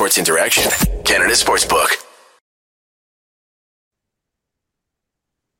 Sports Interaction, Canada Sportsbook.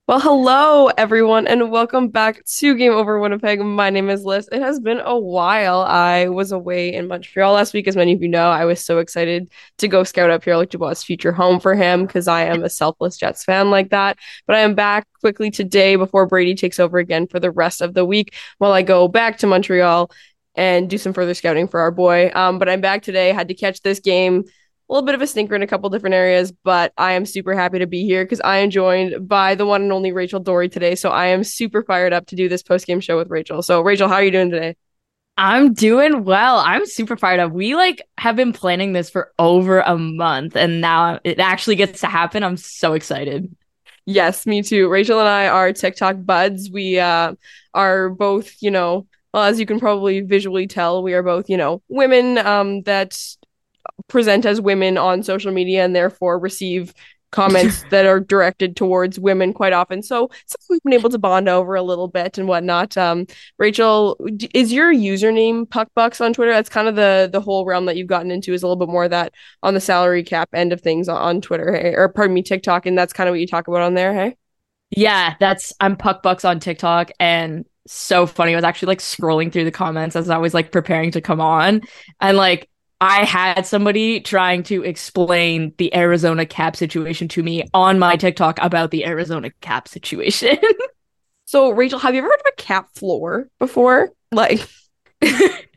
Well, hello everyone, and welcome back to Game Over Winnipeg. My name is Lyss. It has been a while. I was away in Montreal last week, as many of you know. I was so excited to go scout up Pierre-Luc Dubois' future home for him because I am a selfless Jets fan like that. But I am back quickly today before Brady takes over again for the rest of the week while I go back to Montreal and do some further scouting for our boy. Um, but I'm back today. Had to catch this game a little bit of a stinker in a couple different areas, but I am super happy to be here because I am joined by the one and only Rachel Doerrie today. So I am super fired up to do this post game show with Rachel. So Rachel, how are you doing today? I'm doing well. I'm super fired up. We like have been planning this for over a month and now it actually gets to happen. I'm so excited. Yes, me too. Rachel and I are TikTok buds. We uh are both, you know, well, as you can probably visually tell, we are both, you know, women um that present as women on social media and therefore receive comments that are directed towards women quite often. So something we've been able to bond over a little bit and whatnot. Um, Rachel, is your username Puckbucks on Twitter? That's kind of the the whole realm that you've gotten into is a little bit more that on the salary cap end of things on Twitter, hey? or pardon me, TikTok, and that's kind of what you talk about on there, hey? Yeah, that's I'm Puckbucks on TikTok and so funny. I was actually like scrolling through the comments as I was like preparing to come on and like I had somebody trying to explain the Arizona cap situation to me on my TikTok about the Arizona cap situation. so, Rachel, have you ever heard of a cap floor before? Like,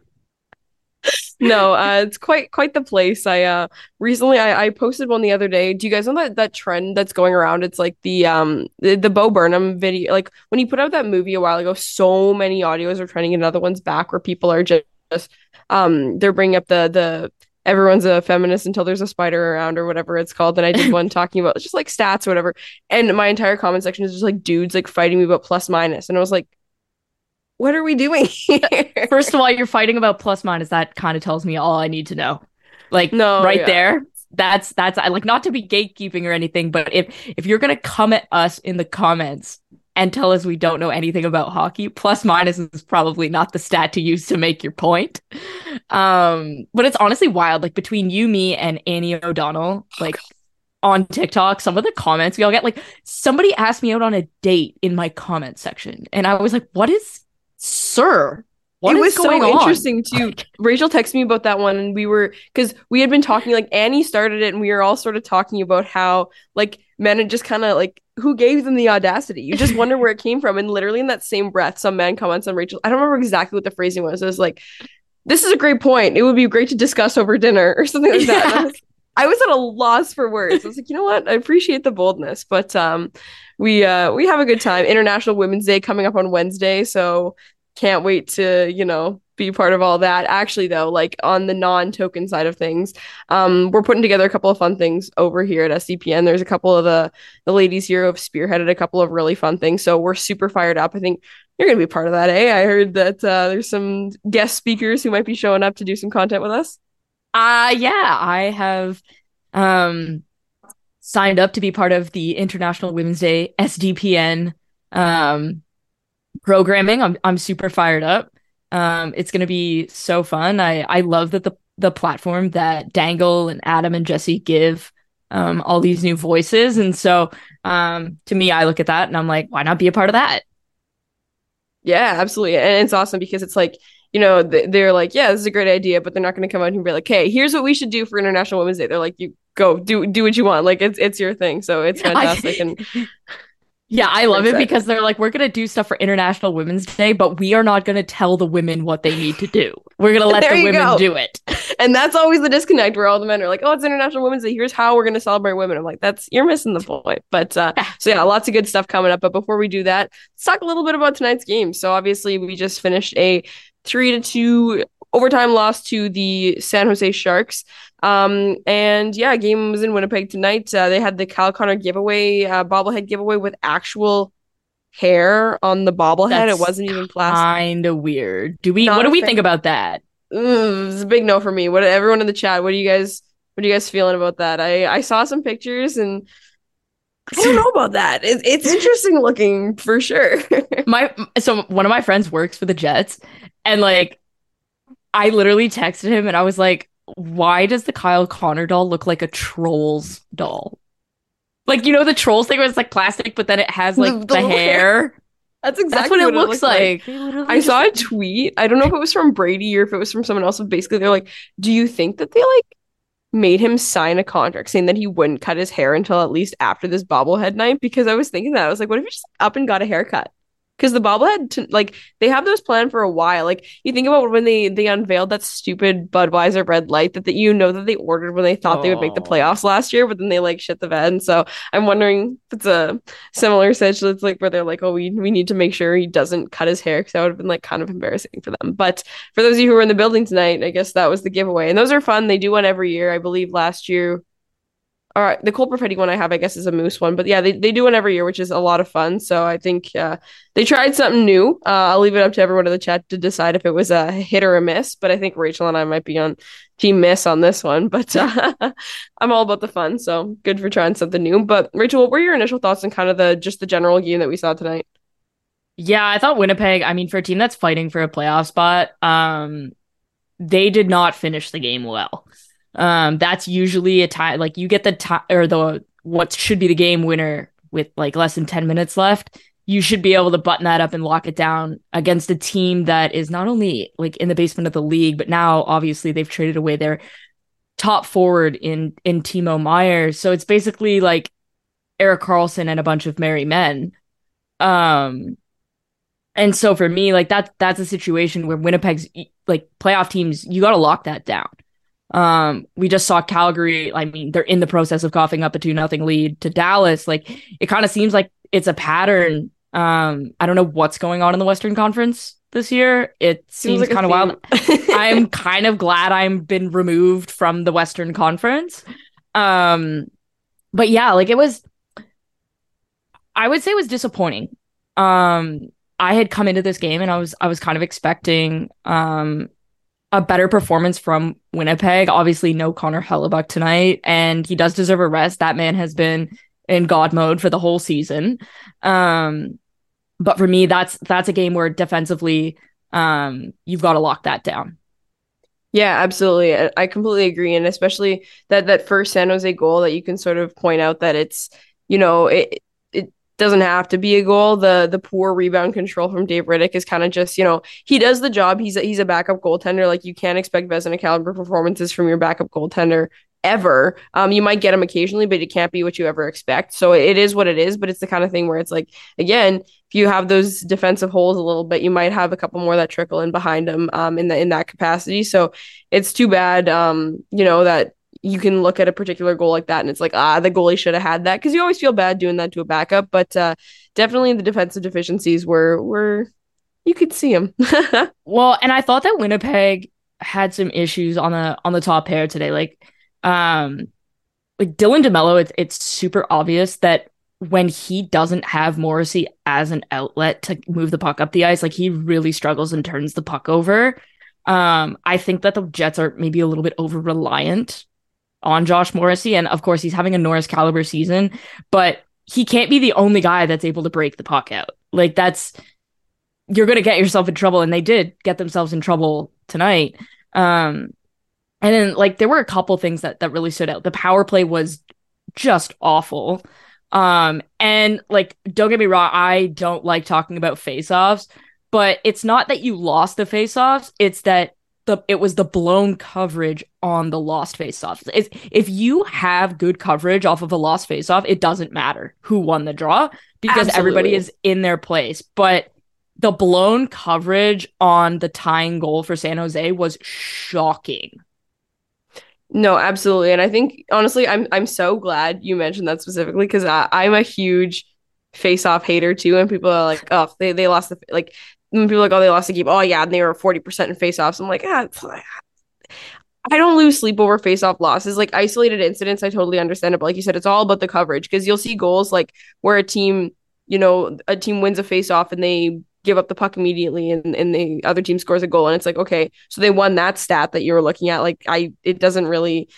no, uh, it's quite quite the place. I uh recently I, I posted one the other day. Do you guys know that that trend that's going around? It's like the um the, the Bo Burnham video. Like when he put out that movie a while ago, so many audios are trending. Another one's back where people are just um they're bringing up the the everyone's a feminist until there's a spider around or whatever it's called. And I did one talking about just like stats or whatever. And my entire comment section is just like dudes like fighting me about plus minus. And I was like, what are we doing here? First of all, you're fighting about plus minus. That kind of tells me all I need to know. Like no, right yeah. there. That's that's I like not to be gatekeeping or anything, but if if you're gonna come at us in the comments and tell us we don't know anything about hockey, plus minus is probably not the stat to use to make your point. Um, but it's honestly wild. Like between you, me, and Annie O'Donnell, like on TikTok, some of the comments we all get, like somebody asked me out on a date in my comment section, and I was like, "What is, sir? What it was so on? interesting too. Rachel texted me about that one, and we were because we had been talking. Like Annie started it, and we were all sort of talking about how like men had just kind of like who gave them the audacity. You just wonder where it came from. And literally in that same breath, some man comments on Rachel. I don't remember exactly what the phrasing was. It was like, "This is a great point. It would be great to discuss over dinner," or something like that. I was, at a loss for words. I was like, you know what? I appreciate the boldness, but um, we uh we have a good time. International Women's Day coming up on Wednesday, so can't wait to you know be part of all that actually though like on the non-token side of things um we're putting together a couple of fun things over here at sdpn there's a couple of the the ladies here who have spearheaded a couple of really fun things so we're super fired up i think you're gonna be part of that eh i heard that uh, there's some guest speakers who might be showing up to do some content with us uh yeah i have um signed up to be part of the international women's day sdpn um programming. I'm I'm super fired up. Um, it's gonna be so fun. I I love that the the platform that Dangle and Adam and Jesse give um, all these new voices, and so um, to me, I look at that and I'm like, why not be a part of that? Yeah, absolutely, and it's awesome because it's like you know they're like, yeah, this is a great idea, but they're not going to come out and be like, hey, here's what we should do for International Women's Day. They're like, you go do do what you want, like it's it's your thing. So it's fantastic and. Yeah, I love it because they're like, we're going to do stuff for International Women's Day, but we are not going to tell the women what they need to do. We're going to let the women go. do it. And that's always the disconnect where all the men are like, oh, it's International Women's Day. Here's how we're going to celebrate women. I'm like, that's, you're missing the point. But uh, so yeah, lots of good stuff coming up. But before we do that, let's talk a little bit about tonight's game. So obviously, we just finished a three to two overtime loss to the San Jose Sharks. Um, and yeah, game was in Winnipeg tonight. Uh, they had the Kyle Connor giveaway, uh, bobblehead giveaway with actual hair on the bobblehead. That's it wasn't even plastic. Kind of weird. Do we? Not what do we fan. think about that? Ooh, it's a big no for me. What everyone in the chat? What do you guys? What are you guys feeling about that? I I saw some pictures and I don't know about that. It, it's interesting looking for sure. my so one of my friends works for the Jets, and like I literally texted him and I was like, why does the Kyle Connor doll look like a Trolls doll? Like you know the Trolls thing where it's like plastic, but then it has like the, the, the hair. That's exactly That's what, what it looks like. like. I saw a tweet. I don't know if it was from Brady or if it was from someone else. But basically, they're like, "Do you think that they like made him sign a contract saying that he wouldn't cut his hair until at least after this bobblehead night?" Because I was thinking that I was like, "What if he just up and got a haircut?" Because the bobblehead t- like they have those planned for a while. Like you think about when they they unveiled that stupid budweiser red light that, that you know that they ordered when they thought they would make the playoffs last year but then they like shit the bed. And so i'm wondering if it's a similar situation it's like where they're like oh we, we need to make sure he doesn't cut his hair because that would have been like kind of embarrassing for them. But for those of you who were in the building tonight i guess that was the giveaway. And those are fun. They do one every year. I believe last year all right, the Cole Perfetti one I have, I guess, is a moose one, but yeah, they, they do one every year, which is a lot of fun. So I think uh, they tried something new. Uh, I'll leave it up to everyone in the chat to decide if it was a hit or a miss. But I think Rachel and I might be on team miss on this one. But uh, I'm all about the fun, so good for trying something new. But Rachel, what were your initial thoughts on kind of the just the general game that we saw tonight? Yeah, I thought Winnipeg. I mean, for a team that's fighting for a playoff spot, um, they did not finish the game well. Um, that's usually a tie. like you get the tie or the what should be the game winner with like less than 10 minutes left. You should be able to button that up and lock it down against a team that is not only like in the basement of the league, but now obviously they've traded away their top forward in in Timo Meier. So it's basically like Erik Karlsson and a bunch of merry men. Um and so for me, like that that's a situation where Winnipeg's like playoff teams, you got to lock that down. Um, we just saw Calgary. I mean, they're in the process of coughing up a two nothing lead to Dallas. Like it kind of seems like it's a pattern. Um, I don't know what's going on in the Western Conference this year. It seems, seems like kind of wild. I'm kind of glad I'm been removed from the Western Conference. Um, but yeah, like it was. I would say it was disappointing. Um, I had come into this game and I was I was kind of expecting um a better performance from Winnipeg. Obviously, no Connor Hellebuyck tonight, and he does deserve a rest. That man has been in God mode for the whole season. Um, but for me, that's that's a game where defensively, um, you've got to lock that down. Yeah, absolutely. I completely agree, and especially that that first San Jose goal that you can sort of point out that it's you know it doesn't have to be a goal. The the poor rebound control from Dave Rittich is kind of just, you know, he does the job. He's a, he's a backup goaltender. Like you can't expect Vezina caliber performances from your backup goaltender ever. Um, you might get them occasionally, but it can't be what you ever expect. So it is what it is. But it's the kind of thing where it's like, again, if you have those defensive holes a little bit, you might have a couple more that trickle in behind them um, in the in that capacity. So it's too bad, um, you know, that you can look at a particular goal like that and it's like ah the goalie should have had that. Because you always feel bad doing that to a backup but uh, definitely the defensive deficiencies were were you could see them well and i thought that winnipeg had some issues on the on the top pair today like um like dylan demelo it's, it's super obvious that when he doesn't have morrissey as an outlet to move the puck up the ice like he really struggles and turns the puck over. Um i think that the jets are maybe a little bit over reliant on Josh Morrissey. And of course, he's having a Norris caliber season, but he can't be the only guy that's able to break the puck out. Like, that's, you're going to get yourself in trouble. And they did get themselves in trouble tonight. Um, and then, like, there were a couple things that, that really stood out. The power play was just awful. Um, and like, don't get me wrong, I don't like talking about face offs, but it's not that you lost the face offs, it's that the it was the blown coverage on the lost face off. If you have good coverage off of a lost face off, it doesn't matter who won the draw because Absolutely. everybody is in their place. But the blown coverage on the tying goal for San Jose was shocking. No, absolutely. And I think honestly, I'm I'm so glad you mentioned that specifically because I'm a huge face off hater too. And people are like, oh, they, they lost the like when people are like, oh, they lost the game. Oh, yeah, and they were 40% in faceoffs. I'm like, ah, I don't lose sleep over faceoff losses. Like isolated incidents, I totally understand it. But like you said, it's all about the coverage because you'll see goals like where a team, you know, a team wins a faceoff and they give up the puck immediately and, and the other team scores a goal. And it's like, okay, so they won that stat that you were looking at. Like I it doesn't really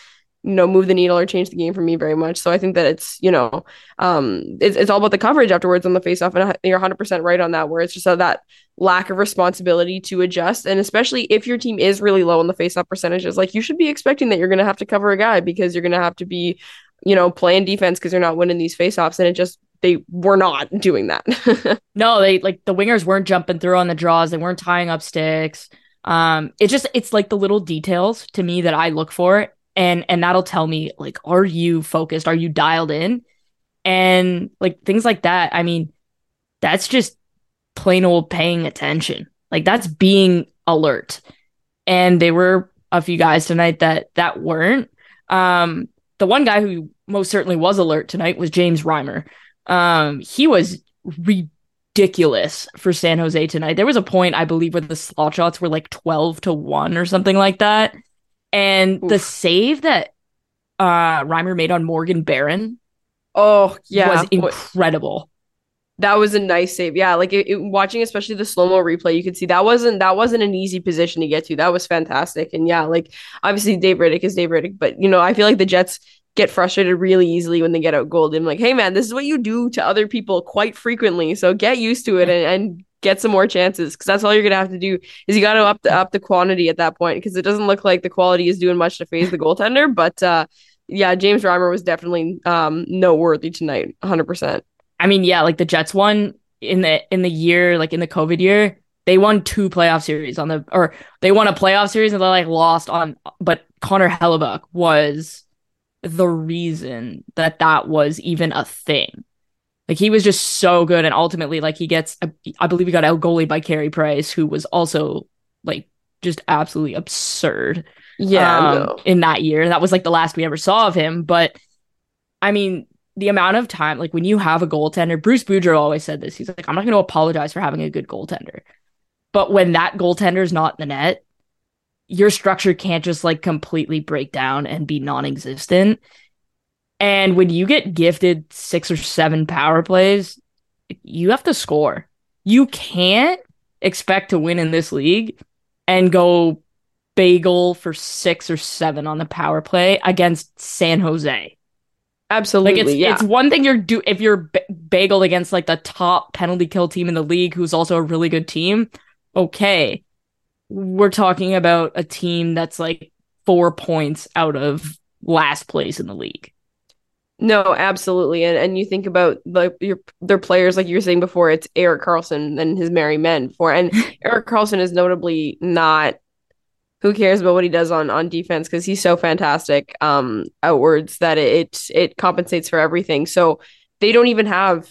you know move the needle or change the game for me very much. So I think that it's you know um it's, it's all about the coverage afterwards on the faceoff, and you're 100 percent right on that. Where it's just that lack of responsibility to adjust, and especially if your team is really low on the faceoff percentages, like you should be expecting that you're going to have to cover a guy because you're going to have to be you know playing defense because you're not winning these faceoffs, and it just they were not doing that. no, they like the wingers weren't jumping through on the draws, they weren't tying up sticks. Um, it's just it's like the little details to me that I look for and and that'll tell me like are you focused? Are you dialed in? And like things like that i mean that's just plain old paying attention. Like that's being alert. And there were a few guys tonight that that weren't. Um the one guy who most certainly was alert tonight was james reimer. Um he was ridiculous for san jose tonight. There was a point i believe where the slot shots were like 12 to 1 or something like that and Oof. the save that uh Reimer made on Morgan Barron oh yeah was incredible. That was a nice save. Yeah, like it, it, watching especially the slow-mo replay, you could see that wasn't that wasn't an easy position to get to. That was fantastic. And yeah, like obviously Dave Rittich is Dave Rittich, but you know, I feel like the Jets get frustrated really easily when they get out gold. And like, hey man, this is what you do to other people quite frequently. So get used to it and, and get some more chances because that's all you're gonna have to do is you got to up the up the quantity at that point because it doesn't look like the quality is doing much to faze the goaltender. But uh, yeah, James Reimer was definitely um, noteworthy tonight, 100. percent I mean, yeah, like the Jets won in the in the year, like in the COVID year, they won two playoff series on the or they won a playoff series and they like lost on. But Connor Hellebuyck was the reason that that was even a thing. Like he was just so good, and ultimately, like he gets, I believe he got out goalied by Carey Price, who was also like just absolutely absurd. Yeah, um, no. in that year, that was like the last we ever saw of him. But I mean, the amount of time, like when you have a goaltender, Bruce Boudreau always said this. He's like, I'm not going to apologize for having a good goaltender, but when that goaltender is not in the net, your structure can't just like completely break down and be non-existent. And when you get gifted six or seven power plays, you have to score. You can't expect to win in this league and go bagel for six or seven on the power play against San Jose. Absolutely, like it's yeah. it's one thing you're do if you're b- bageled against like the top penalty kill team in the league, who's also a really good team. Okay, we're talking about a team that's like four points out of last place in the league. No, absolutely. And and you think about the your their players like you were saying before, it's Erik Karlsson and his merry men for and Erik Karlsson is notably not who cares about what he does on on defense because he's so fantastic um outwards that it, it it compensates for everything. So they don't even have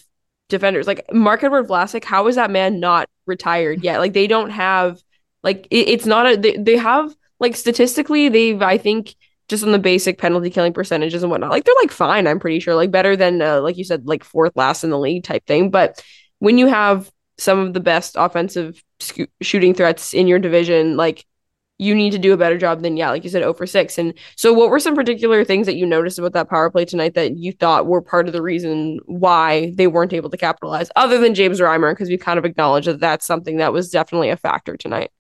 defenders like Marc-Edouard Vlasic. How is that man not retired yet? Like they don't have like it, it's not a they, they have like statistically they've I think just on the basic penalty killing percentages and whatnot. Like they're like fine, I'm pretty sure, like better than uh, like you said, like fourth last in the league type thing. But when you have some of the best offensive sc- shooting threats in your division, like you need to do a better job than yeah, like you said, 0 for six. And so, what were some particular things that you noticed about that power play tonight that you thought were part of the reason why they weren't able to capitalize, other than James Reimer? Because we kind of acknowledged that that's something that was definitely a factor tonight.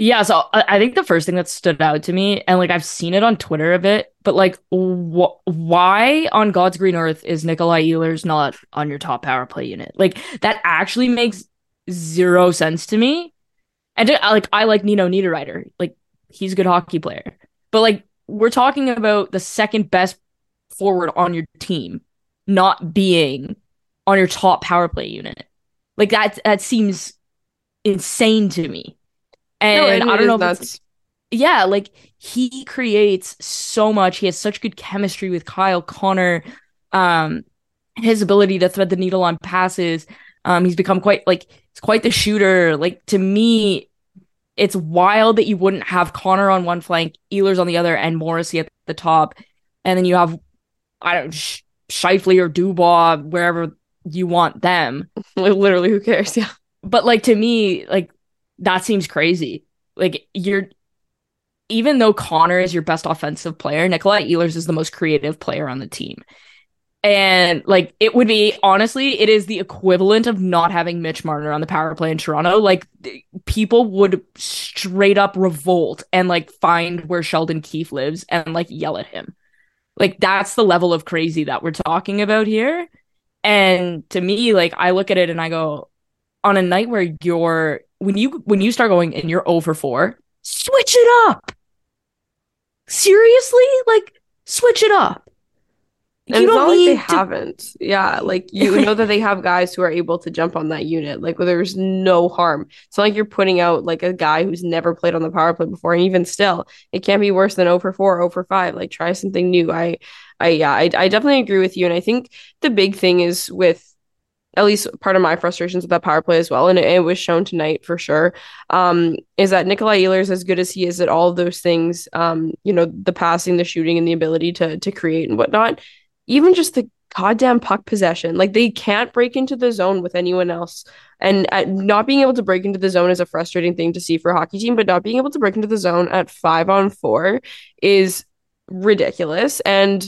Yeah, so uh, I think the first thing that stood out to me, and like I've seen it on Twitter a bit, but like, wh- why on God's green earth is Nikolai Ehlers not on your top power play unit? Like that actually makes zero sense to me. And like, I like Nino Niederreiter, like he's a good hockey player, but like we're talking about the second best forward on your team not being on your top power play unit. Like that, that seems insane to me. And no, I don't know that's yeah, like he creates so much. He has such good chemistry with Kyle Connor. Um, his ability to thread the needle on passes. Um, he's become quite like it's quite the shooter. Like to me, it's wild that you wouldn't have Connor on one flank, Ehlers on the other, and Morrissey at the top, and then you have I don't Sh- Scheifele or Dubois wherever you want them. Literally, who cares? Yeah. But like to me, like that seems crazy. Like you're even though Connor is your best offensive player, Nikolai Ehlers is the most creative player on the team. And like it would be honestly, it is the equivalent of not having Mitch Marner on the power play in Toronto. Like people would straight up revolt and like find where Sheldon Keefe lives and like yell at him. Like that's the level of crazy that we're talking about here. And to me, like I look at it and I go, on a night where you're when you when you start going and you're over four, switch it up. Seriously, like switch it up. And you don't need like they to... haven't. Yeah, like you know that they have guys who are able to jump on that unit. Like there's no harm. It's not like you're putting out like a guy who's never played on the power play before, and even still, it can't be worse than 0 for 4, 0 for 5. Like try something new. I, I yeah, I, I definitely agree with you, and I think the big thing is with at least part of my frustrations with that power play as well, and it, it was shown tonight for sure. Um, is that Nikolai Ehlers, as good as he is at all those things, um, you know, the passing, the shooting, and the ability to to create and whatnot even just the goddamn puck possession. Like they can't break into the zone with anyone else. And not being able to break into the zone is a frustrating thing to see for a hockey team, but not being able to break into the zone at five on four is ridiculous. And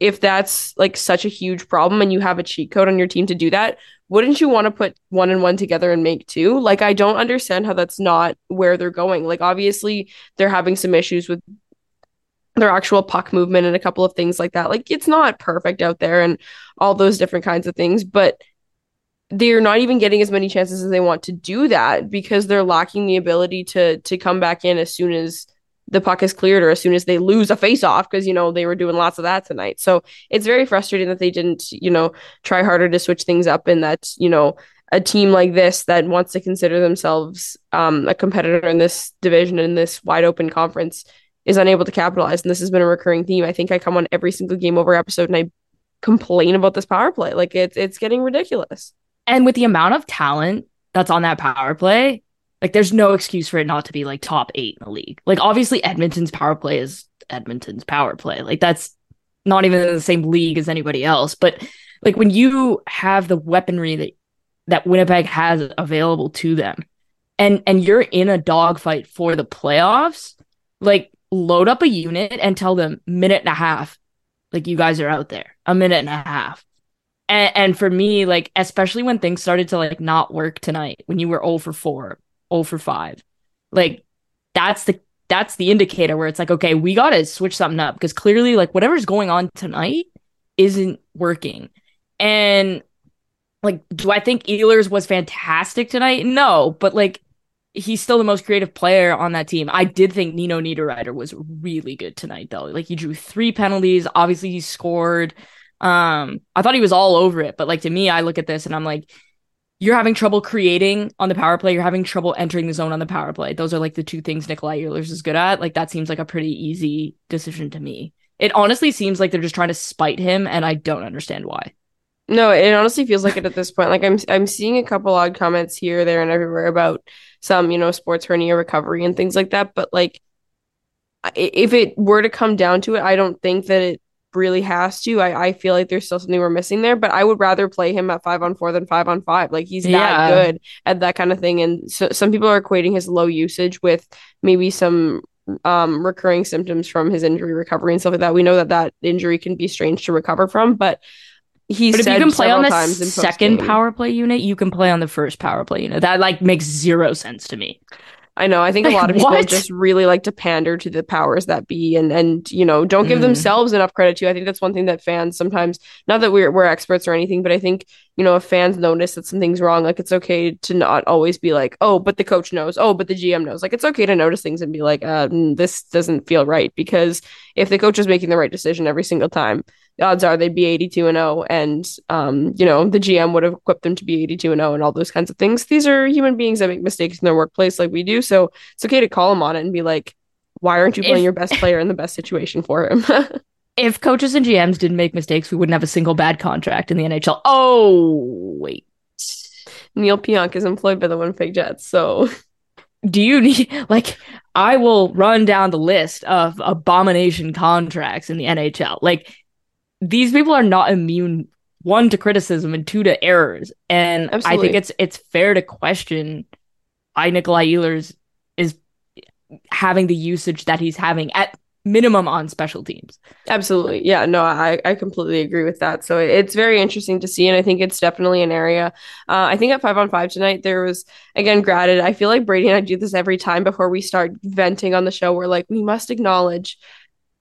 if that's like such a huge problem and you have a cheat code on your team to do that, wouldn't you want to put one and one together and make two? Like, I don't understand how that's not where they're going. Like, obviously, they're having some issues with their actual puck movement and a couple of things like that. Like it's not perfect out there and all those different kinds of things, but they're not even getting as many chances as they want to do that because they're lacking the ability to to come back in as soon as the puck is cleared or as soon as they lose a face off because you know they were doing lots of that tonight. So it's very frustrating that they didn't, you know, try harder to switch things up and that, you know, a team like this that wants to consider themselves um, a competitor in this division in this wide open conference is unable to capitalize. And this has been a recurring theme. I think I come on every single game over episode and I complain about this power play. Like it's it's getting ridiculous. And with the amount of talent that's on that power play, like there's no excuse for it not to be like top eight in the league. Like obviously Edmonton's power play is Edmonton's power play. Like that's not even in the same league as anybody else. But like when you have the weaponry that that Winnipeg has available to them, and and you're in a dogfight for the playoffs, like load up a unit and tell them minute and a half, like you guys are out there, a minute and a half. And, and for me, like, especially when things started to like not work tonight, when you were 0 for 4, 0 for 5, like that's the that's the indicator where it's like, okay, we gotta switch something up because clearly, like, whatever's going on tonight isn't working. And like, do I think Ehlers was fantastic tonight? No, but like he's still the most creative player on that team. I did think Nino Niederreiter was really good tonight, though. Like he drew three penalties. Obviously, he scored. Um, I thought he was all over it, but like to me, I look at this and I'm like, you're having trouble creating on the power play. You're having trouble entering the zone on the power play. Those are like the two things Nikolai Ehlers is good at. Like that seems like a pretty easy decision to me. It honestly seems like they're just trying to spite him, and I don't understand why. No, it honestly feels like it at this point. Like I'm I'm seeing a couple odd comments here, there, and everywhere about some, you know, sports hernia recovery and things like that. But like, if it were to come down to it, I don't think that it really has to. I, I feel like there's still something we're missing there, but I would rather play him at five on four than five on five. Like he's that good at that kind of thing. And so some people are equating his low usage with maybe some um recurring symptoms from his injury recovery and stuff like that. We know that that injury can be strange to recover from, but he but if you can play on the second power play unit, you can play on the first power play unit. That like makes zero sense to me. I know. I think a lot of people just really like to pander to the powers that be and and you know, don't give mm. themselves enough credit to. I think that's one thing that fans sometimes not that we're we're experts or anything, but I think, you know, if fans notice that something's wrong, like it's okay to not always be like, "Oh, but the coach knows. Oh, but the GM knows." Like it's okay to notice things and be like, uh, mm, this doesn't feel right because if the coach is making the right decision every single time, odds are they'd be 82 and 0 and um you know the gm would have equipped them to be 82 and 0 and all those kinds of things. These are human beings that make mistakes in their workplace like we do so it's okay to call them on it and be like why aren't you playing if, your best player in the best situation for him? If coaches and gms didn't make mistakes we wouldn't have a single bad contract in the nhl oh wait. Neal pionk is employed by the winnipeg jets so do you need like I will run down the list of abomination contracts in the NHL. Like these people are not immune one to criticism and two to errors. And Absolutely. I think it's it's fair to question why Nikolai Ehlers is having the usage that he's having at minimum on special teams. Absolutely. Yeah, no, I, I completely agree with that. So it's very interesting to see. And I think it's definitely an area. Uh, I think at five on five tonight, there was, again, gratitude. I feel like Brady and I do this every time before we start venting on the show. We're like, we must acknowledge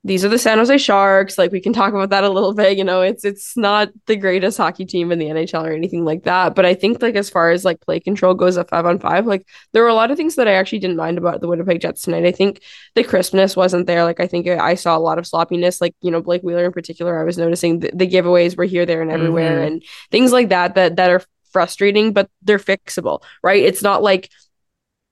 these are the San Jose Sharks. Like we can talk about that a little bit. You know, it's it's not the greatest hockey team in the NHL or anything like that. But I think like as far as like play control goes at five on five, like there were a lot of things that I actually didn't mind about the Winnipeg Jets tonight. I think the crispness wasn't there. Like I think I saw a lot of sloppiness. Like you know Blake Wheeler in particular, I was noticing the, the giveaways were here, there, and everywhere, mm-hmm. and things like that that that are frustrating, but they're fixable, right? It's not like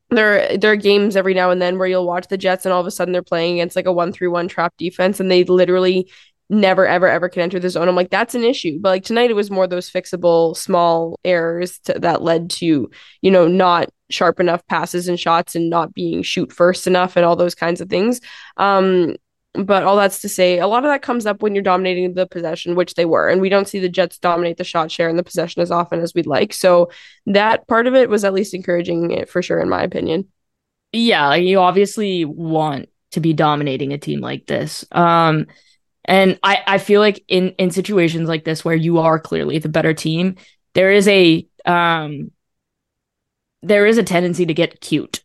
there there are games every now and then where you'll watch the Jets and all of a sudden they're playing against like a one three one trap defense and they literally never ever ever can enter the zone. I'm like that's an issue. But like tonight it was more those fixable small errors to, that led to you know not sharp enough passes and shots and not being shoot first enough and all those kinds of things. Um but all that's to say, a lot of that comes up when you're dominating the possession, which they were. And we don't see the Jets dominate the shot share and the possession as often as we'd like. So that part of it was at least encouraging it for sure, in my opinion. Yeah, you obviously want to be dominating a team like this. Um, and I, I feel like in, in situations like this where you are clearly the better team, there is a um there is a tendency to get cute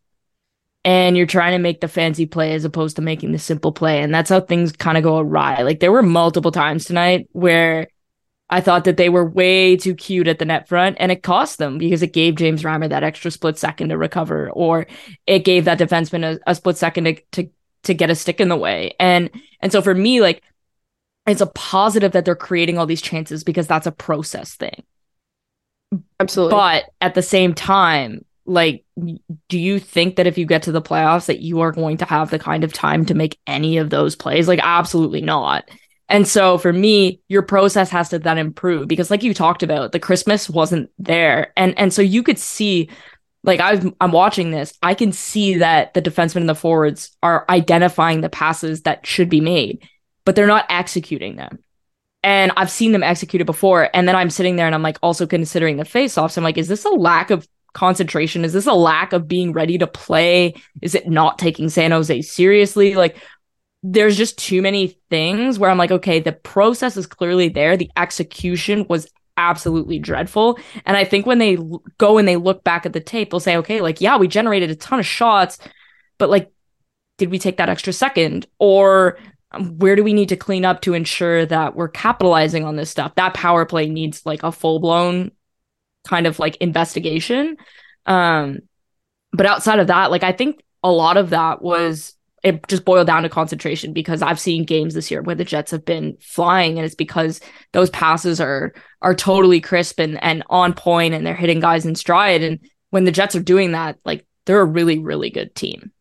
and you're trying to make the fancy play as opposed to making the simple play. And that's how things kind of go awry. Like there were multiple times tonight where I thought that they were way too cute at the net front and it cost them because it gave James Reimer that extra split second to recover or it gave that defenseman a, a split second to, to to get a stick in the way. And and so for me like it's a positive that they're creating all these chances because that's a process thing. Absolutely. But at the same time, like do you think that if you get to the playoffs that you are going to have the kind of time to make any of those plays like absolutely not and so for me your process has to then improve because like you talked about the christmas wasn't there and and so you could see like i I'm watching this I can see that the defensemen and the forwards are identifying the passes that should be made but they're not executing them and I've seen them execute it before. And then I'm sitting there and I'm like also considering the face offs. I'm like, is this a lack of concentration? Is this a lack of being ready to play? Is it not taking San Jose seriously? Like, there's just too many things where I'm like, okay, the process is clearly there. The execution was absolutely dreadful. And I think when they go and they look back at the tape, they'll say, okay, like, yeah, we generated a ton of shots, but like, did we take that extra second? Or um, where do we need to clean up to ensure that we're capitalizing on this stuff? That power play needs like a full blown kind of like investigation. Um, but outside of that, like I think a lot of that was it just boiled down to concentration because I've seen games this year where the Jets have been flying and it's because those passes are are totally crisp and, and on point and they're hitting guys in stride. And when the Jets are doing that, like they're a really, really good team.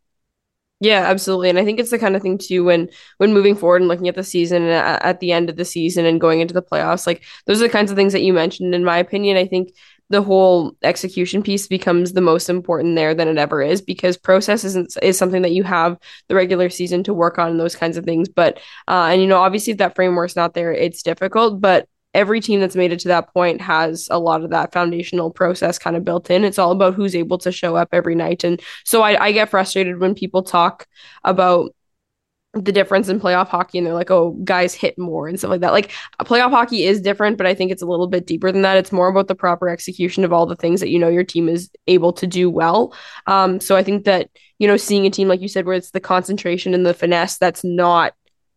Yeah, absolutely. And I think it's the kind of thing too when when moving forward and looking at the season and at, at the end of the season and going into the playoffs, like those are the kinds of things that you mentioned. In my opinion, I think the whole execution piece becomes the most important there than it ever is because process isn't is something that you have the regular season to work on and those kinds of things but uh, and you know obviously if that framework's not there it's difficult but every team that's made it to that point has a lot of that foundational process kind of built in. It's all about who's able to show up every night. And so I, I get frustrated when people talk about the difference in playoff hockey and they're like oh guys hit more and stuff like that like playoff hockey is different but i think it's a little bit deeper than that it's more about the proper execution of all the things that you know your team is able to do well um so i think that you know seeing a team like you said where it's the concentration and the finesse that's not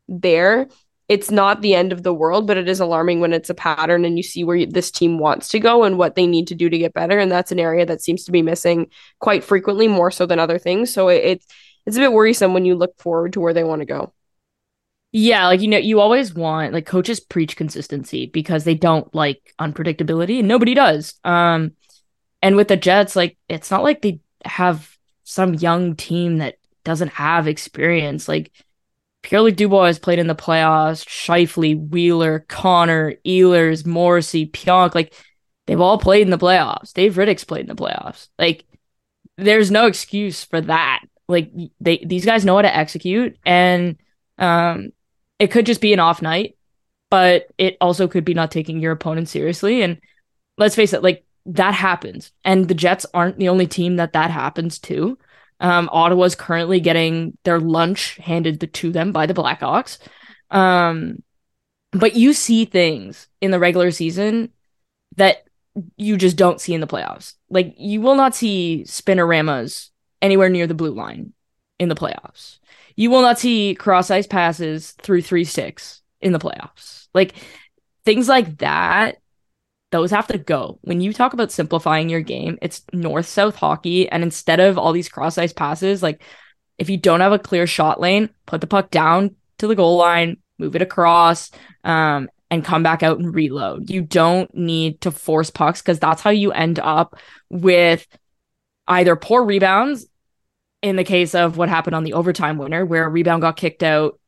there it's not the end of the world but it is alarming when it's a pattern and you see where this team wants to go and what they need to do to get better and that's an area that seems to be missing quite frequently more so than other things so it, it's it's a bit worrisome when you look forward to where they want to go. Yeah, like you know, you always want like coaches preach consistency because they don't like unpredictability and nobody does. Um and with the Jets, like it's not like they have some young team that doesn't have experience. Like Pierre-Luc Dubois has played in the playoffs, Scheifele, Wheeler, Connor, Ehlers, Morrissey, Pionk, like they've all played in the playoffs. Dave Rittich's played in the playoffs. Like there's no excuse for that. Like they these guys know how to execute and um it could just be an off night but it also could be not taking your opponent seriously. And let's face it like that happens. And the jets aren't the only team that that happens to um ottawa's currently getting their lunch handed to them by the blackhawks um but you see things in the regular season that you just don't see in the playoffs like you will not see spinoramas anywhere near the blue line. in the playoffs. You will not see cross ice passes through three sticks in the playoffs. Like things like that, those have to go. When you talk about simplifying your game, it's north south hockey. And instead of all these cross ice passes, like if you don't have a clear shot lane, put the puck down to the goal line, move it across, um, and come back out and reload. You don't need to force pucks because that's how you end up with either poor rebounds in the case of what happened on the overtime winner, where a rebound got kicked out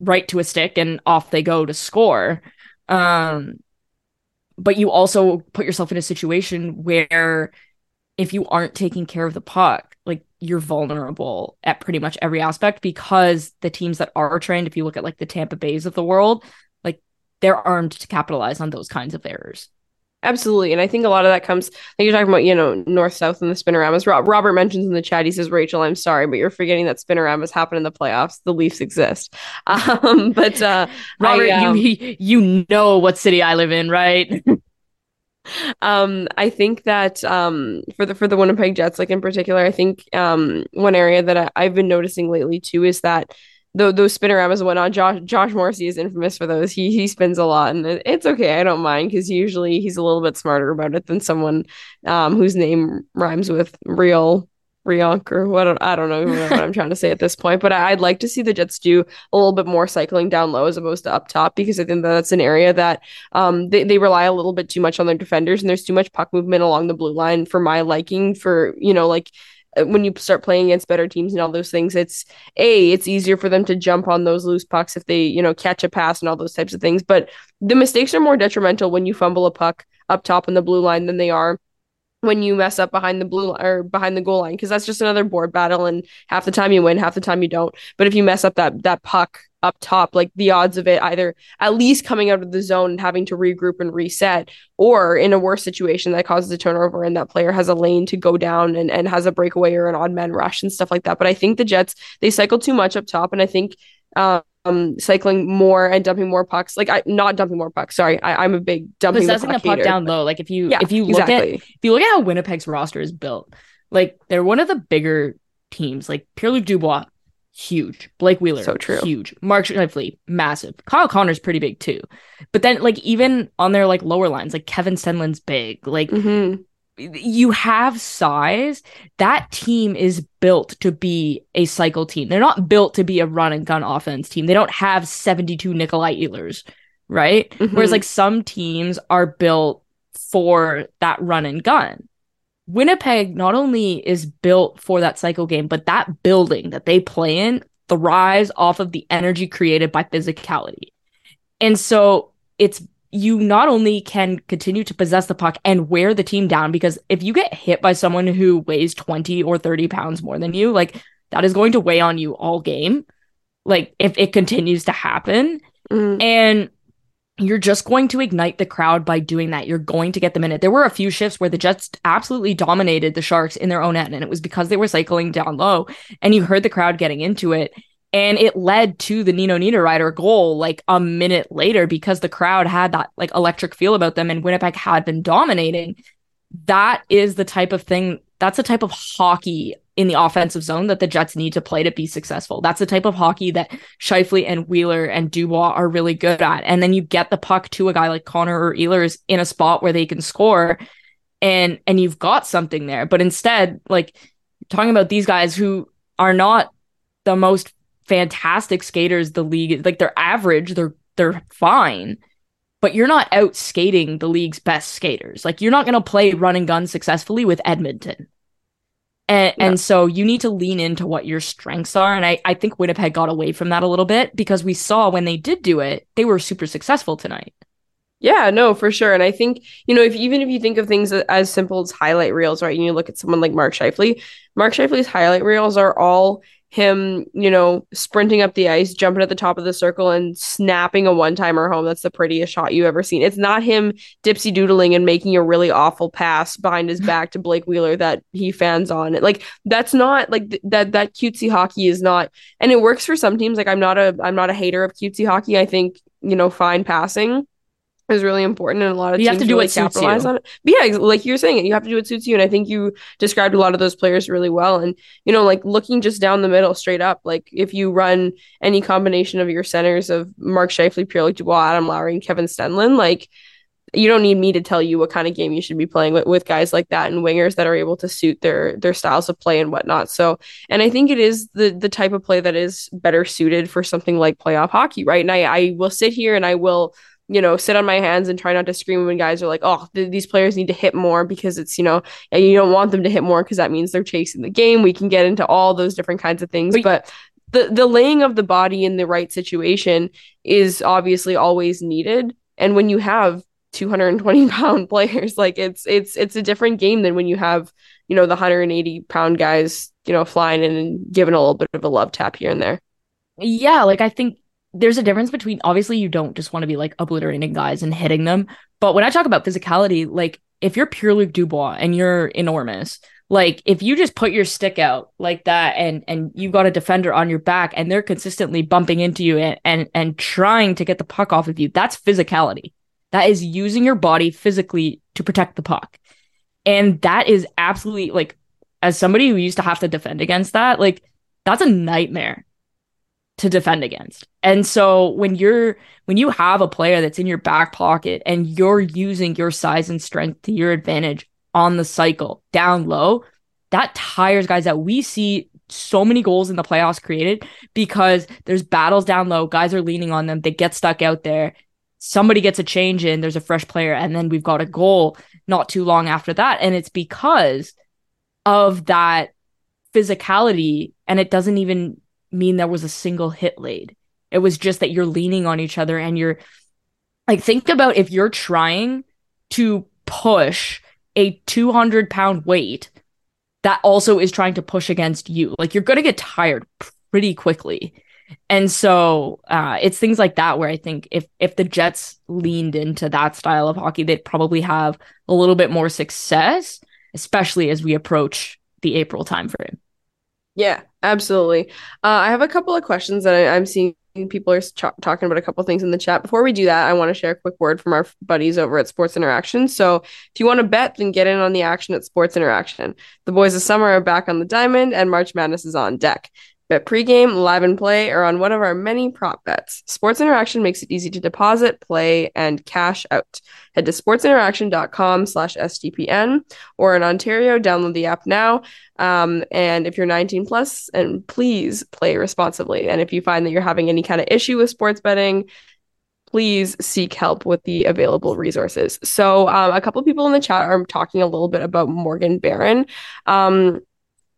right to a stick and off they go to score. Um, but you also put yourself in a situation where if you aren't taking care of the puck, like you're vulnerable at pretty much every aspect because the teams that are trained, if you look at like the Tampa Bays of the world, like they're armed to capitalize on those kinds of errors. Absolutely. And I think a lot of that comes, like you're talking about, you know, north, south, and the spinoramas. Robert mentions in the chat, he says, Rachel, I'm sorry, but you're forgetting that spinoramas happen in the playoffs. The Leafs exist. Um, but uh, Robert, I, um, you, you know what city I live in, right? um, I think that um, for the for the Winnipeg Jets, like in particular, I think um, one area that I, I've been noticing lately too is that those, those spinoramas and whatnot. Josh Josh Morrissey is infamous for those. He he spins a lot, and it, it's okay. I don't mind because usually he's a little bit smarter about it than someone um, whose name rhymes with real Rionk or what I don't know what I'm trying to say at this point, but I'd like to see the Jets do a little bit more cycling down low as opposed to up top because I think that's an area that um, they, they rely a little bit too much on their defenders and there's too much puck movement along the blue line for my liking for you know like Uh, when you start playing against better teams and all those things, it's a it's easier for them to jump on those loose pucks if they you know catch a pass and all those types of things. But the mistakes are more detrimental when you fumble a puck up top in the blue line than they are when you mess up behind the blue or behind the goal line because that's just another board battle and half the time you win half the time you don't but if you mess up that that puck up top, like the odds of it either at least coming out of the zone and having to regroup and reset, or in a worse situation that causes a turnover and that player has a lane to go down and, and has a breakaway or an odd man rush and stuff like that. But I think the Jets, they cycle too much up top. And I think um, cycling more and dumping more pucks. Like I not dumping more pucks. Sorry, I, am a big dumping possessing the the puck down low. Like if you yeah, if you look exactly. at if you look at how Winnipeg's roster is built, like they're one of the bigger teams. Like Pierre Luc Dubois, huge. Blake Wheeler, so true. huge. Mark Scheifele, massive. Kyle Connor's pretty big too. But then like even on their like lower lines, like Kevin Stenlund's big. Like mm-hmm. you have size. That team is built to be a cycle team. They're not built to be a run and gun offense team. They don't have 72 Nikolai Ehlers, right? Mm-hmm. Whereas like some teams are built for that run and gun. Winnipeg not only is built for that cycle game, but that building that they play in thrives off of the energy created by physicality. And so it's you not only can continue to possess the puck and wear the team down, because if you get hit by someone who weighs 20 or 30 pounds more than you, like that is going to weigh on you all game. Like if it continues to happen. Mm. And you're just going to ignite the crowd by doing that. You're going to get them in it. There were a few shifts where the Jets absolutely dominated the Sharks in their own end, and it was because they were cycling down low, and you heard the crowd getting into it. And it led to the Nino Niederreiter goal like a minute later because the crowd had that like electric feel about them and Winnipeg had been dominating. That is the type of thing, that's the type of hockey in the offensive zone that the Jets need to play to be successful. That's the type of hockey that Scheifele and Wheeler and Dubois are really good at. And then you get the puck to a guy like Connor or Ehlers in a spot where they can score and and you've got something there. But instead, like talking about these guys who are not the most fantastic skaters the league like they're average, they're they're fine. But you're not out skating the league's best skaters. Like you're not going to play run and gun successfully with Edmonton and, yeah. and so you need to lean into what your strengths are. And I, I think Winnipeg got away from that a little bit because we saw when they did do it, they were super successful tonight. Yeah, no, for sure. And I think, you know, if even if you think of things as simple as highlight reels, right? And you look at someone like Mark Scheifele, Mark Scheifele's highlight reels are all him, you know, sprinting up the ice, jumping at the top of the circle and snapping a one-timer home. That's the prettiest shot you've ever seen. It's not him dipsy doodling and making a really awful pass behind his back to Blake Wheeler that he fans on. Like that's not like th- that that cutesy hockey is not and it works for some teams. Like I'm not a I'm not a hater of cutesy hockey. I think, you know, fine passing is really important and a lot of You have to do really what suits capitalize you. on it. But yeah, like you're saying it, you have to do what suits you. And I think you described a lot of those players really well. And you know, like looking just down the middle straight up, like if you run any combination of your centers of Mark Scheifele, Pierre Luc Dubois, Adam Lowry, and Kevin Stenlund, like you don't need me to tell you what kind of game you should be playing with, with guys like that and wingers that are able to suit their their styles of play and whatnot. So, and I think it is the the type of play that is better suited for something like playoff hockey, right? And I, I will sit here and I will you know sit on my hands and try not to scream when guys are like, oh, th- these players need to hit more because it's you know and you don't want them to hit more because that means they're chasing the game. We can get into all those different kinds of things, But- but the the laying of the body in the right situation is obviously always needed. And when you have 220 pound players, like it's it's it's a different game than when you have you know the 180 pound guys you know flying in and giving a little bit of a love tap here and there. Yeah, like I think there's a difference between obviously you don't just want to be like obliterating guys and hitting them, but when I talk about physicality, like if you're Pierre-Luc Dubois and you're enormous, like if you just put your stick out like that and and you've got a defender on your back and they're consistently bumping into you and and, and trying to get the puck off of you, that's physicality. That is using your body physically to protect the puck. And that is absolutely like as somebody who used to have to defend against that, like that's a nightmare to defend against. And so when you're when you have a player that's in your back pocket and you're using your size and strength to your advantage on the cycle down low, that tires guys that We see so many goals in the playoffs created because there's battles down low, guys are leaning on them, they get stuck out there. Somebody gets a change in, there's a fresh player, and then we've got a goal not too long after that. And it's because of that physicality, and it doesn't even mean there was a single hit laid. It was just that you're leaning on each other and you're like, think about if you're trying to push a 200 pound weight that also is trying to push against you. Like, you're going to get tired pretty quickly. And so uh, it's things like that where I think if if the Jets leaned into that style of hockey, they'd probably have a little bit more success, especially as we approach the April timeframe. Yeah, absolutely. Uh, I have a couple of questions that I, I'm seeing people are ch- talking about a couple things in the chat. Before we do that, I want to share a quick word from our buddies over at Sports Interaction. So if you want to bet, then get in on the action at Sports Interaction. The boys of summer are back on the diamond, and March Madness is on deck. Bet pregame, live and play, or on one of our many prop bets. Sports Interaction makes it easy to deposit, play, and cash out. Head to sportsinteraction.com slash SDPN or in Ontario, download the app now. Um, and if you're 19 plus, and please play responsibly. And if you find that you're having any kind of issue with sports betting, please seek help with the available resources. So, um, a couple people in the chat are talking a little bit about Morgan Barron. Um,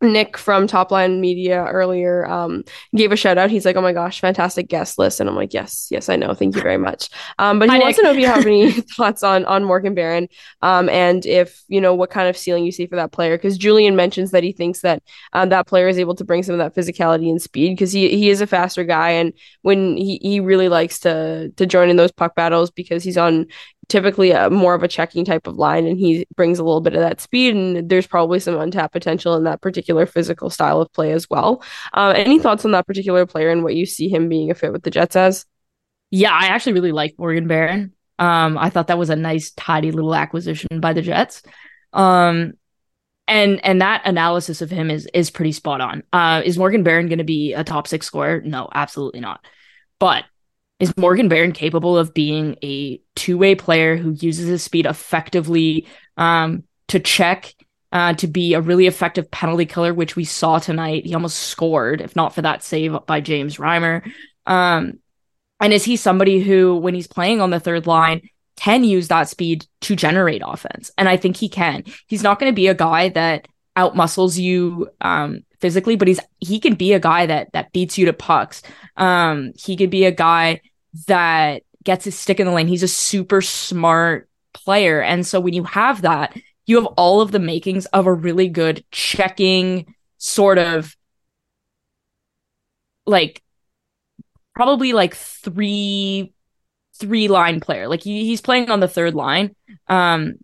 Nick from Topline Media earlier um, gave a shout out. He's like, "Oh my gosh, fantastic guest list!" And I'm like, "Yes, yes, I know. Thank you very much." Um, but he Hi, wants Nick. to know if you have any thoughts on on Morgan Barron, um, and if you know what kind of ceiling you see for that player. Because Julian mentions that he thinks that um, that player is able to bring some of that physicality and speed because he he is a faster guy, and when he he really likes to to join in those puck battles because he's on typically a more of a checking type of line and he brings a little bit of that speed and there's probably some untapped potential in that particular physical style of play as well uh, any thoughts on that particular player and what you see him being a fit with the jets as Yeah, I actually really like Morgan Barron. Um, I thought that was a nice, tidy little acquisition by the Jets. Um, and and that analysis of him is is pretty spot on. Uh, is Morgan Barron going to be a top six scorer? No, absolutely not. But is Morgan Barron capable of being a two way player who uses his speed effectively um, to check, uh, to be a really effective penalty killer, which we saw tonight? He almost scored, if not for that save by James Reimer. Um, and is he somebody who, when he's playing on the third line, can use that speed to generate offense? And I think he can. He's not going to be a guy that outmuscles you um, physically, but he's he can be a guy that that beats you to pucks. Um, he could be a guy that gets his stick in the lane. He's a super smart player, and so when you have that, you have all of the makings of a really good checking sort of like probably like three three line player. Like he, he's playing on the third line. Um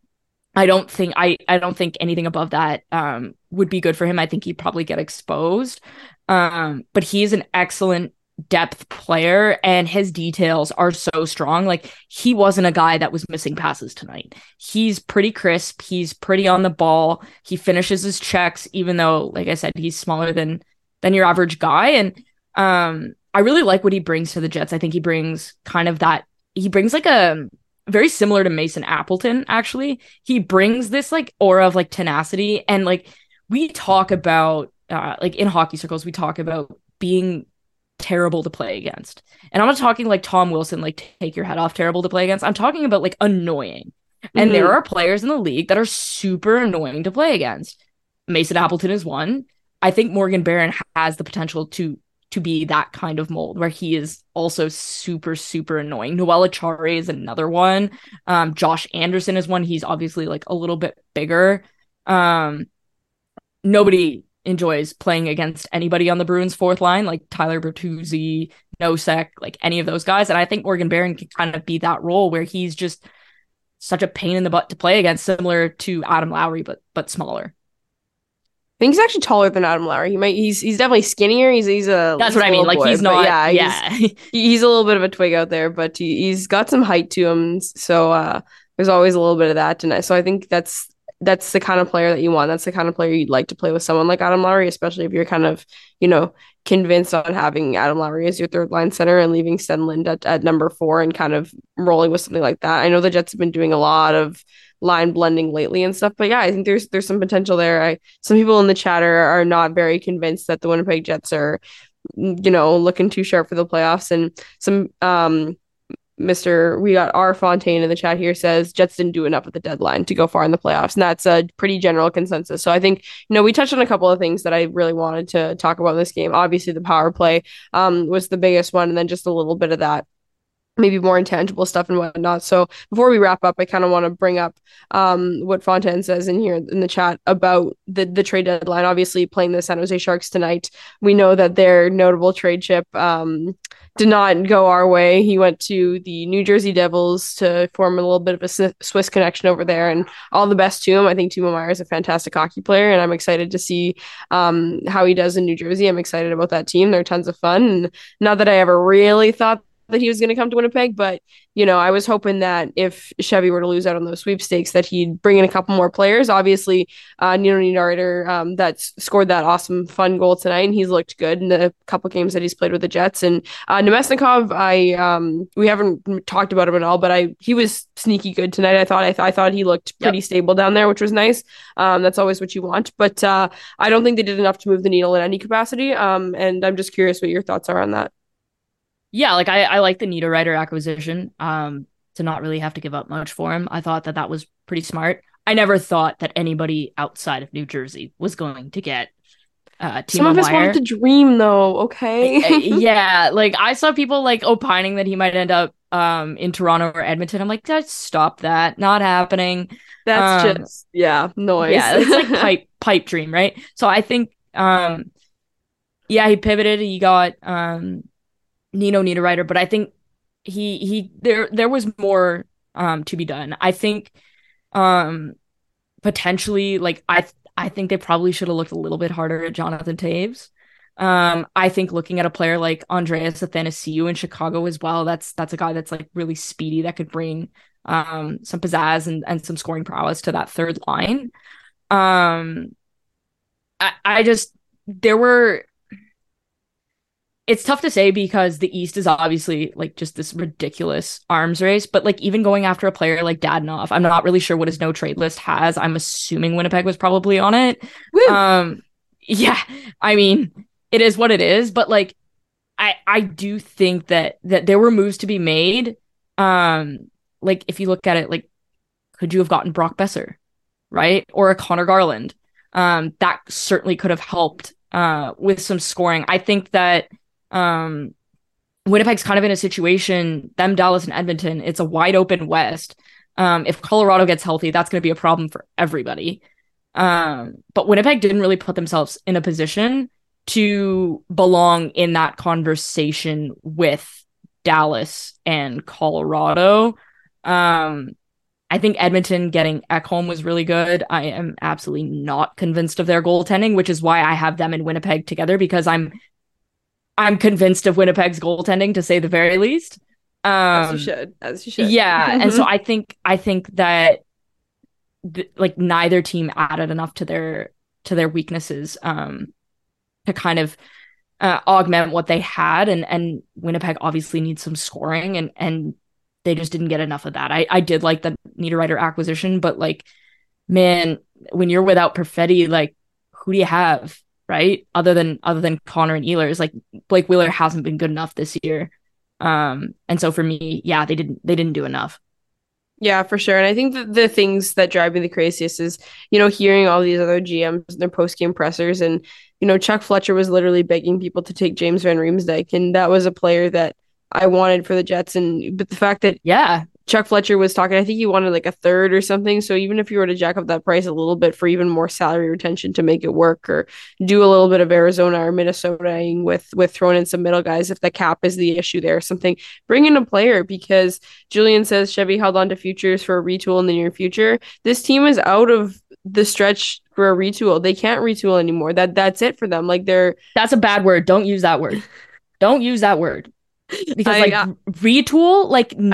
I don't think I I don't think anything above that um would be good for him. I think he'd probably get exposed. Um but he's an excellent depth player and his details are so strong. Like he wasn't a guy that was missing passes tonight. He's pretty crisp. He's pretty on the ball. He finishes his checks, even though, like I said, he's smaller than than your average guy. And um, I really like what he brings to the Jets. I think he brings kind of that. He brings like a very similar to Mason Appleton. Actually, he brings this like aura of like tenacity and like we talk about uh, like in hockey circles we talk about being terrible to play against. And I'm not talking like Tom Wilson, like take your head off, terrible to play against. I'm talking about like annoying. And mm-hmm. there are players in the league that are super annoying to play against. Mason Appleton is one. I think Morgan Barron has the potential to to be that kind of mold where he is also super super annoying. Noel Acciari is another one. Um, Josh Anderson is one. He's obviously like a little bit bigger. Um, nobody enjoys playing against anybody on the Bruins fourth line, like Tyler Bertuzzi, Nosek, like any of those guys. And I think Morgan Barron can kind of be that role where he's just such a pain in the butt to play against, similar to Adam Lowry, but but smaller. I think he's actually taller than Adam Lowry. He might he's he's definitely skinnier. He's he's a that's he's what I mean. Like boy, he's not yeah yeah he's, he's, a little bit of a twig out there, but he, he's got some height to him. So uh, there's always a little bit of that tonight. So I think that's that's the kind of player that you want. That's the kind of player you'd like to play with someone like Adam Lowry, especially if you're kind of, you know, convinced on having Adam Lowry as your third line center and leaving Stenlund at, at number four and kind of rolling with something like that. I know the Jets have been doing a lot of line blending lately and stuff, but yeah, I think there's there's some potential there. I some people in the chatter are not very convinced that the Winnipeg Jets are you know looking too sharp for the playoffs and some um Mr. We got R Fontaine in the chat here says Jets didn't do enough at the deadline to go far in the playoffs. And that's a pretty general consensus. So I think, you know, we touched on a couple of things that I really wanted to talk about in this game. Obviously, the power play um, was the biggest one, and then just a little bit of that maybe more intangible stuff and whatnot. So before we wrap up, I kind of want to bring up um, what Fontaine says in here in the chat about the the trade deadline. Obviously, playing the San Jose Sharks tonight, we know that their notable trade chip um, did not go our way. He went to the New Jersey Devils to form a little bit of a Swiss connection over there, and all the best to him. I think Timo Meier is a fantastic hockey player, and I'm excited to see um, how he does in New Jersey. I'm excited about that team. They're tons of fun. And not that I ever really thought that he was going to come to Winnipeg, but you know, I was hoping that if Chevy were to lose out on those sweepstakes, that he'd bring in a couple more players. Obviously, uh, Nino Niederreiter um, that scored that awesome, fun goal tonight, and he's looked good in the couple games that he's played with the Jets. And uh, Namestnikov, I um, we haven't talked about him at all, but I he was sneaky good tonight. I thought I, th- I thought he looked pretty yep. stable down there, which was nice. Um, that's always what you want, but uh, I don't think they did enough to move the needle in any capacity. Um, and I'm just curious what your thoughts are on that yeah, like I, I like the Niederreiter acquisition. Um, to not really have to give up much for him. I thought that that was pretty smart. I never thought that anybody outside of New Jersey was going to get uh, Some of us wanted to dream, though. Okay. yeah, like I saw people like opining that he might end up um in Toronto or Edmonton. I'm like, stop that. Not happening. That's um, just yeah, noise. Yeah, it's like pipe pipe dream, right? So I think um yeah, he pivoted. He got um Nino Niederreiter, but I think he he there there was more um to be done. I think um potentially like I I think they probably should have looked a little bit harder at Jonathan Toews. Um, I think looking at a player like Andreas Athanasiou in Chicago as well, that's that's a guy that's like really speedy that could bring um some pizzazz and, and some scoring prowess to that third line. Um I, I just there were it's tough to say because the East is obviously like just this ridiculous arms race. But like even going after a player like Dadonov, I'm not really sure what his no trade list has. I'm assuming Winnipeg was probably on it. Woo! Um, yeah, I mean, it is what it is. But like, I I do think that that there were moves to be made. Um, like if you look at it, like could you have gotten Brock Boeser, right, or a Conor Garland? Um, that certainly could have helped uh with some scoring. I think that um, Winnipeg's kind of in a situation, them, Dallas, and Edmonton, it's a wide open West. Um, if Colorado gets healthy, that's going to be a problem for everybody. Um, but Winnipeg didn't really put themselves in a position to belong in that conversation with Dallas and Colorado. Um, I think Edmonton getting Ekholm was really good. I am absolutely not convinced of their goaltending, which is why I have them in Winnipeg together because I'm I'm convinced of Winnipeg's goaltending to say the very least. Um, as you should, as you should. Yeah, and so I think I think that th- like neither team added enough to their to their weaknesses um to kind of uh, augment what they had and and Winnipeg obviously needs some scoring and and they just didn't get enough of that. I I did like the Niederreiter acquisition, but like man, when you're without Perfetti, like who do you have? Right? Other than other than Connor and Ehlers, like Blake Wheeler hasn't been good enough this year. Um, and so for me, yeah, they didn't they didn't do enough. Yeah, for sure. And I think that the things that drive me the craziest is, you know, hearing all these other GMs and their post game pressers. And, you know, Chuck Fletcher was literally begging people to take James Van Riemsdyk. And that was a player that I wanted for the Jets. And, but the fact that, yeah, Chuck Fletcher was talking, I think he wanted like a third or something. So even if you were to jack up that price a little bit for even more salary retention to make it work, or do a little bit of Arizona or Minnesotaing with with throwing in some middle guys, if the cap is the issue there, or something, bring in a player because Julian says Chevy held on to futures for a retool in the near future. This team is out of the stretch for a retool. They can't retool anymore. That that's it for them. Like they're that's a bad word. Don't use that word. Don't use that word because I, like uh, retool like I'm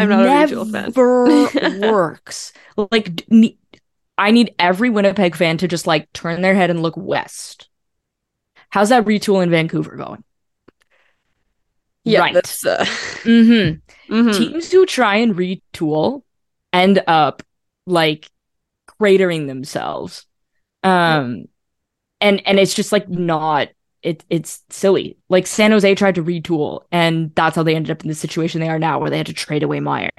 never works. Like ne- I need every Winnipeg fan to just like turn their head and look west. How's that retool in Vancouver going? Yeah, right. That's, uh... mm-hmm. Mm-hmm. Teams who try and retool end up like cratering themselves. Um, and and it's just like not it it's silly. Like San Jose tried to retool, and that's how they ended up in the situation they are now, where they had to trade away Meier.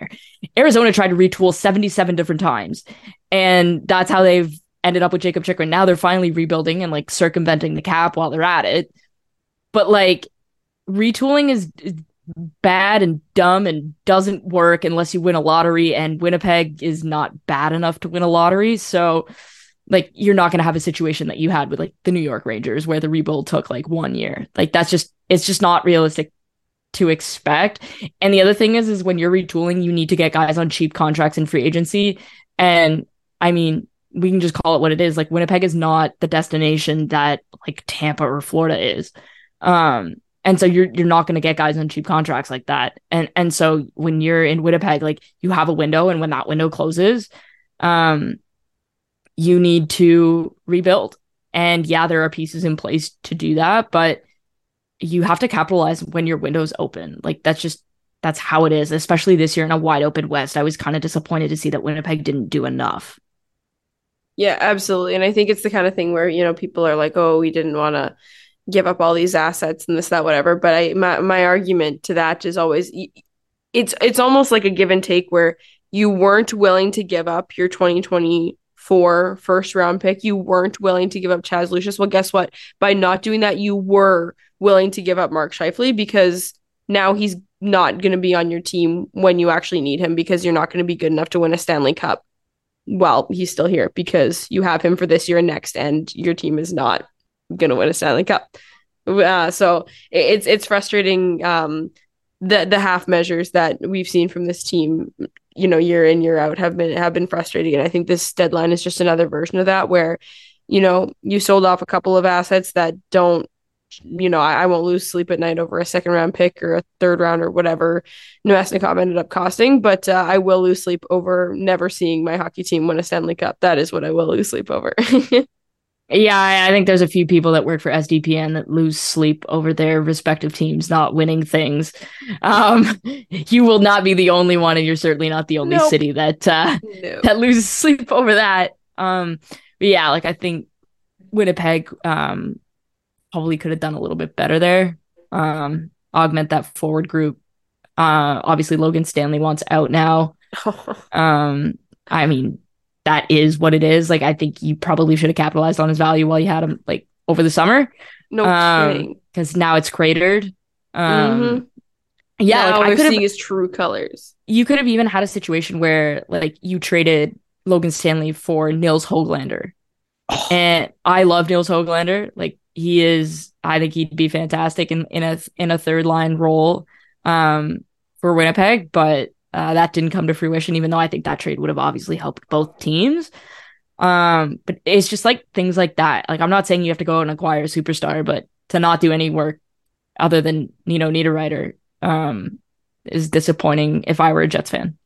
Arizona tried to retool 77 different times, and that's how they've ended up with Jakob Chychrun. Now they're finally rebuilding and like circumventing the cap while they're at it. But like retooling is bad and dumb and doesn't work unless you win a lottery, and Winnipeg is not bad enough to win a lottery. So like you're not going to have a situation that you had with like the New York Rangers where the rebuild took like one year. Like that's just it's just not realistic to expect. And the other thing is is when you're retooling, you need to get guys on cheap contracts in free agency. And I mean, we can just call it what it is. Like Winnipeg is not the destination that like Tampa or Florida is. Um and so you're you're not going to get guys on cheap contracts like that. And and so when you're in Winnipeg like you have a window and when that window closes um you need to rebuild. And yeah, there are pieces in place to do that, but you have to capitalize when your window's open. Like that's just that's how it is, especially this year in a wide open West. I was kind of disappointed to see that Winnipeg didn't do enough. Yeah, absolutely. And I think it's the kind of thing where, you know, people are like, "Oh, we didn't want to give up all these assets and this that whatever." But I my my argument to that is always it's it's almost like a give and take where you weren't willing to give up your 2020 for first round pick. You weren't willing to give up Chaz Lucius. Well, guess what? By not doing that, you were willing to give up Mark Scheifele because now he's not going to be on your team when you actually need him because you're not going to be good enough to win a Stanley Cup. Well, he's still here because you have him for this year and next, and your team is not going to win a Stanley Cup. Uh, so it's it's frustrating um, the the half measures that we've seen from this team you know year in year out have been have been frustrating. And i think this deadline is just another version of that where you know you sold off a couple of assets that don't you know i, I won't lose sleep at night over a second round pick or a third round or whatever Namestnikov ended up costing. But uh, i will lose sleep over never seeing my hockey team win a stanley cup. That is what i will lose sleep over Yeah, I think there's a few people that work for SDPN that lose sleep over their respective teams not winning things. Um, you will not be the only one, and you're certainly not the only nope. city that uh, that loses sleep over that. Um, but yeah, like I think Winnipeg um, probably could have done a little bit better there. Um, augment that forward group. Uh, obviously, Logan Stanley wants out now. um, I mean, that is what it is. Like I think you probably should have capitalized on his value while you had him like over the summer. No um, kidding. Because now it's cratered. Um, mm-hmm. Yeah, now like, we're seeing his true colors. You could have even had a situation where like you traded Logan Stanley for Nils Hoglander, oh. and I love Nils Hoglander. Like he is, I think he'd be fantastic in in a in a third line role um, for Winnipeg. But uh, that didn't come to fruition, even though I think that trade would have obviously helped both teams. Um, but it's just like things like that. Like I'm not saying you have to go and acquire a superstar, but to not do any work other than you know need Niederreiter um, is disappointing if I were a Jets fan.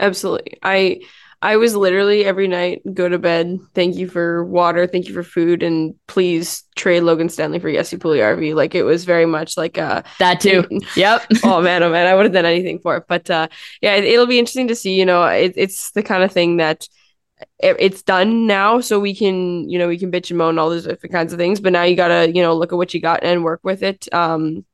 Absolutely. I I was literally every night go to bed. Thank you for water. Thank you for food, and please trade Logan Stanley for Jesse Puljujarvi. Like it was very much like uh that too. yep. oh man, oh man, I would have done anything for it. But uh, yeah, it, will be interesting to see. You know, it, it's the kind of thing that it, it's done now, so we can you know we can bitch and moan all those different kinds of things. But now you gotta you know look at what you got and work with it. Um,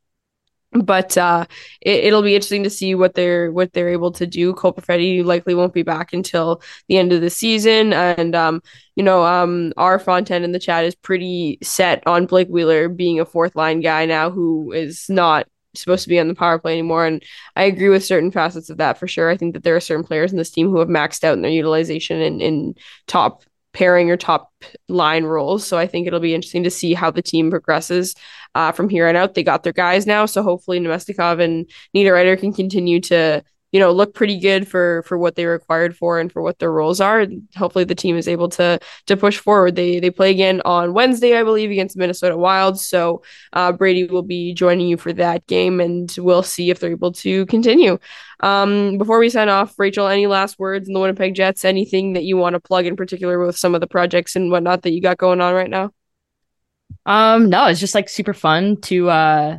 but uh, it, will be interesting to see what they're what they're able to do. Cole Perfetti likely won't be back until the end of the season, and um, you know, um, our Fontaine in the chat is pretty set on Blake Wheeler being a fourth line guy now, who is not supposed to be on the power play anymore. And I agree with certain facets of that for sure. I think that there are certain players in this team who have maxed out in their utilization in, in top pairing or top line roles. So I think it'll be interesting to see how the team progresses uh, from here on out. They got their guys now, so hopefully Namestnikov and Niederreiter can continue to you know look pretty good for for what they required for and for what their roles are. And hopefully the team is able to to push forward. They they play again on wednesday i believe against minnesota wild. So uh, brady will be joining you for that game and we'll see if they're able to continue. Um, before we sign off rachel any last words in the winnipeg jets? Anything that you want to plug in particular with some of the projects and whatnot that you got going on right now? Um no it's just like super fun to uh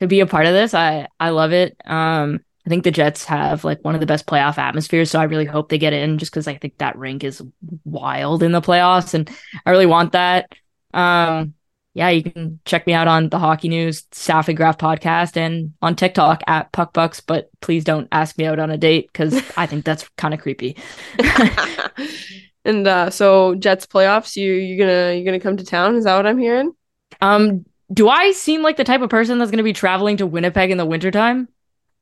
to be a part of this. I i love it. Um I think the Jets have like one of the best playoff atmospheres, so I really hope they get in just because I think that rink is wild in the playoffs, and I really want that. Um, yeah, you can check me out on the Hockey News Staff and Graph podcast and on TikTok at Puck Bucks. but please don't ask me out on a date because I think that's kind of creepy. and uh, so Jets playoffs, you you gonna you gonna come to town? Is that what I'm hearing? Um, do I seem like the type of person that's gonna be traveling to Winnipeg in the wintertime?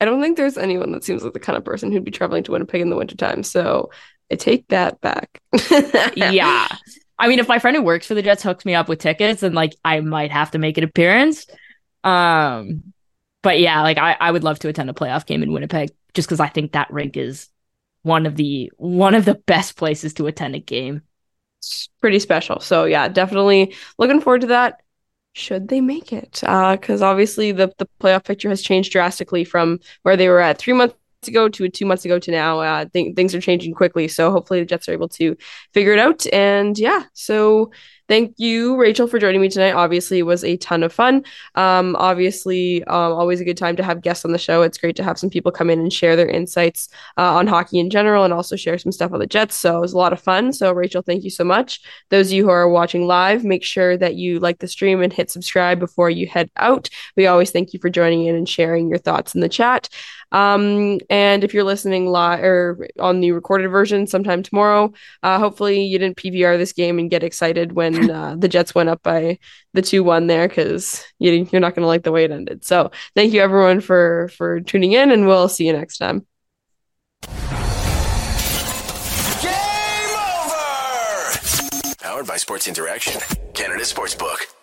I don't think there's anyone that seems like the kind of person who'd be traveling to Winnipeg in the wintertime. So I take that back. yeah. I mean, if my friend who works for the Jets hooks me up with tickets, then like I might have to make an appearance. Um, but yeah, like I, I would love to attend a playoff game in Winnipeg just because I think that rink is one of the one of the best places to attend a game. It's pretty special. So yeah, definitely looking forward to that should they make it? Because uh, obviously the the playoff picture has changed drastically from where they were at three months ago to two months ago to now. Uh, th- things are changing quickly, so hopefully the Jets are able to figure it out. And yeah, so thank you, Rachel, for joining me tonight. Obviously, it was a ton of fun. Um, obviously, um, always a good time to have guests on the show. It's great to have some people come in and share their insights uh, on hockey in general and also share some stuff on the Jets. So it was a lot of fun. So, Rachel, thank you so much. Those of you who are watching live, make sure that you like the stream and hit subscribe before you head out. We always thank you for joining in and sharing your thoughts in the chat. Um, and if you're listening live or on the recorded version sometime tomorrow, uh, hopefully you didn't PVR this game and get excited when uh, the Jets went up by the two one there because you, you're not going to like the way it ended. So thank you everyone for for tuning in, and we'll see you next time. Game over. Powered by Sports Interaction, Canada Sportsbook.